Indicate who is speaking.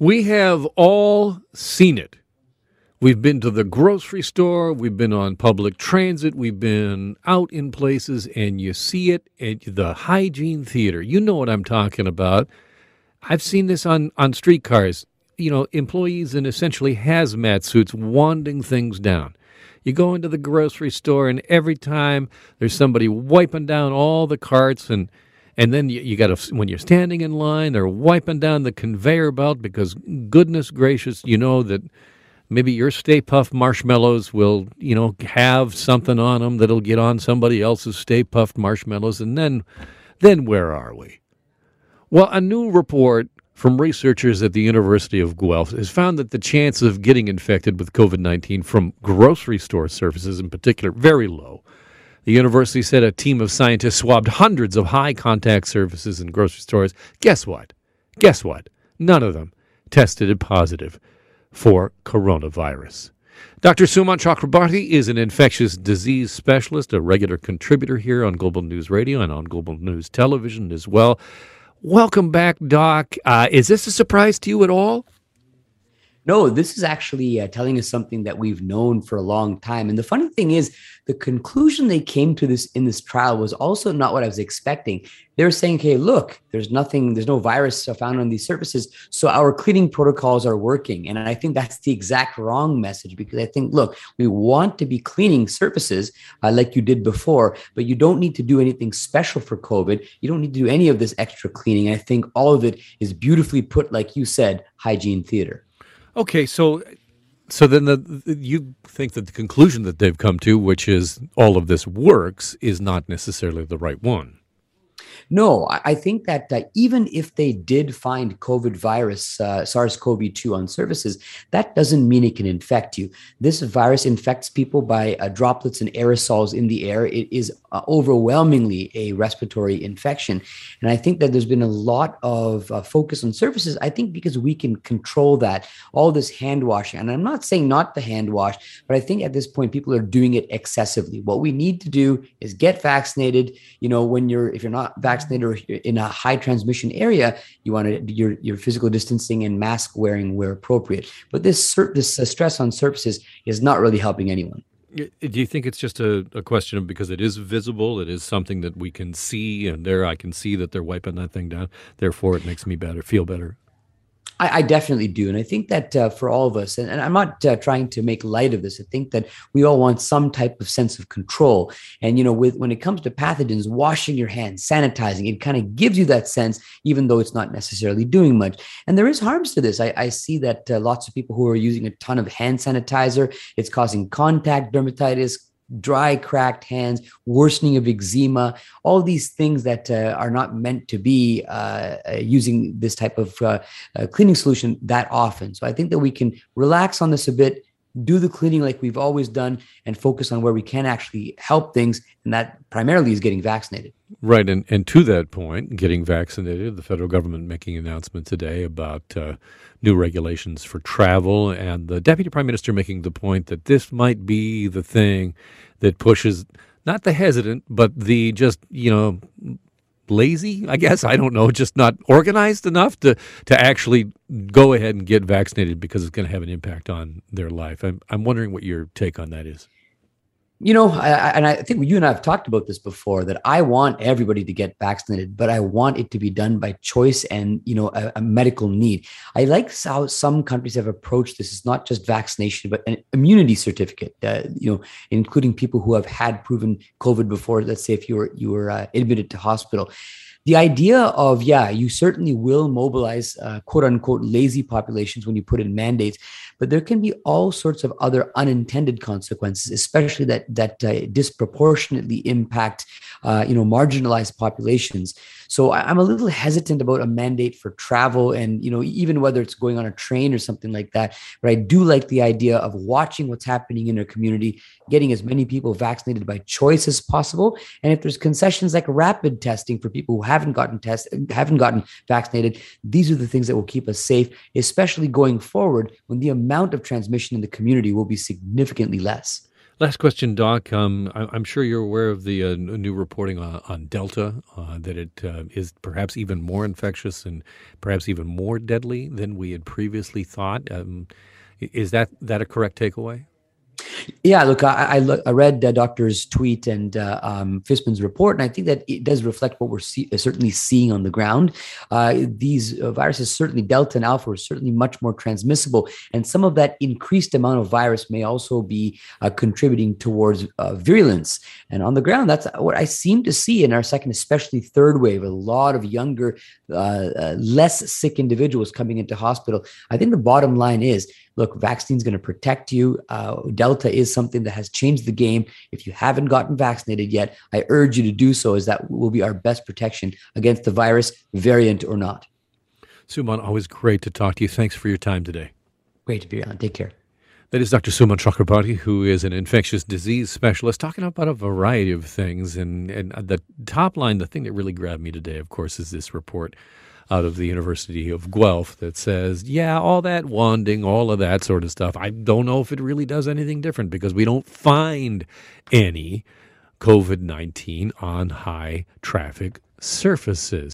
Speaker 1: We have all seen it. We've been to the grocery store, we've been on public transit, we've been out in places, and you see it at the hygiene theater. You know what I'm talking about. I've seen this on, on streetcars. You know, employees in essentially hazmat suits wanding things down. You go into the grocery store, and every time there's somebody wiping down all the carts and and then you, you got to when you're standing in line, they're wiping down the conveyor belt because goodness gracious, you know that maybe your Stay Puft marshmallows will you know have something on them that'll get on somebody else's Stay Puft marshmallows, and then then where are we? Well, a new report from researchers at the University of Guelph has found that the chance of getting infected with COVID 19 from grocery store surfaces in particular very low. The university said a team of scientists swabbed hundreds of high contact surfaces in grocery stores. Guess what? Guess what? None of them tested positive for coronavirus. Dr. Suman Chakrabarti is an infectious disease specialist, a regular contributor here on Global News Radio and on Global News Television as well. Welcome back, Doc. Uh, is this a surprise to you at all?
Speaker 2: No, this is actually uh, telling us something that we've known for a long time. And the funny thing is, the conclusion they came to this in this trial was also not what I was expecting. They were saying, "Okay, look, there's nothing, there's no virus found on these surfaces, so our cleaning protocols are working." And I think that's the exact wrong message because I think, look, we want to be cleaning surfaces uh, like you did before, but you don't need to do anything special for COVID. You don't need to do any of this extra cleaning. I think all of it is beautifully put, like you said, hygiene theater.
Speaker 1: Okay, so so then the you think that the conclusion that they've come to, which is all of this works, is not necessarily the right one.
Speaker 2: No, I think that uh, even if they did find COVID virus, uh, SARS CoV 2 on surfaces, that doesn't mean it can infect you. This virus infects people by uh, droplets and aerosols in the air. It is uh, overwhelmingly a respiratory infection. And I think that there's been a lot of uh, focus on surfaces, I think because we can control that, all this hand washing. And I'm not saying not the hand wash, but I think at this point, people are doing it excessively. What we need to do is get vaccinated. You know, when you're, if you're not vaccinated, vaccinated or in a high transmission area, you want to your your physical distancing and mask wearing where appropriate. But this this uh, stress on surfaces is not really helping anyone.
Speaker 1: Do you think it's just a, a, question of because it is visible, it is something that we can see, and there I can see that they're wiping that thing down. Therefore, it makes me better, feel better.
Speaker 2: I, I, definitely do. And I think that uh, for all of us, and, and I'm not uh, trying to make light of this, I think that we all want some type of sense of control. And, you know, with when it comes to pathogens, washing your hands, sanitizing, it kind of gives you that sense, even though it's not necessarily doing much. And there is harms to this. I, I see that uh, lots of people who are using a ton of hand sanitizer, it's causing contact dermatitis, dry, cracked hands, worsening of eczema, all these things that uh, are not meant to be uh, uh using this type of uh, uh, cleaning solution that often. So I think that we can relax on this a bit, do the cleaning like we've always done, and focus on where we can actually help things. And that primarily is getting vaccinated.
Speaker 1: Right. And, and to that point, getting vaccinated, the federal government making an announcement today about uh, new regulations for travel, and the deputy prime minister making the point that this might be the thing that pushes not the hesitant, but the just, you know, lazy, I guess. I don't know, just not organized enough to, to actually go ahead and get vaccinated because it's going to have an impact on their life. I'm, I'm wondering what your take on that is
Speaker 2: you know, I, and I think you and I have talked about this before that I want everybody to get vaccinated, but I want it to be done by choice and, you know, a, a, medical need. I like how some countries have approached this. It's not just vaccination, but an immunity certificate, uh, you know, including people who have had proven COVID before. Let's say if you were, you were uh, admitted to hospital the idea of yeah you certainly will mobilize uh, quote unquote lazy populations when you put in mandates but there can be all sorts of other unintended consequences especially that that uh, disproportionately impact uh, you know marginalized populations. So i'm a little hesitant about a mandate for travel and you know even whether it's going on a train or something like that but i do like the idea of watching what's happening in our community getting as many people vaccinated by choice as possible and if there's concessions like rapid testing for people who haven't gotten tested haven't gotten vaccinated these are the things that will keep us safe especially going forward when the amount of transmission in the community will be significantly less
Speaker 1: Last question, Doc. Um, I, am sure you're aware of the uh, new reporting on, on Delta, uh, that it uh, is perhaps even more infectious and perhaps even more deadly than we had previously thought. Um, is that that a correct takeaway?
Speaker 2: Yeah, look, I, I, I read uh, Doctor's tweet and uh, um, Fisman's report, and I think that it does reflect what we're see, certainly seeing on the ground. Uh, these uh, viruses, certainly Delta and Alpha, are certainly much more transmissible, and some of that increased amount of virus may also be uh, contributing towards virulence. And on the ground, that's what I seem to see in our second, especially third wave. A lot of younger, less sick individuals coming into hospital. I think the bottom line is look, vaccine is going to protect you. Delta is something that has changed the game. If you haven't gotten vaccinated yet, I urge you to do so, as that will be our best protection against the virus, variant or not.
Speaker 1: Suman, always great to talk to you. Thanks for your time today.
Speaker 2: Great to be on. Take care.
Speaker 1: That is Dr. Suman Chakrabarti, who is an infectious disease specialist, talking about a variety of things. And, and the top line, the thing that really grabbed me today, of course, is this report out of the University of Guelph that says, yeah, all that wanding, all of that sort of stuff. I don't know if it really does anything different because we don't find any COVID 19 on high traffic surfaces.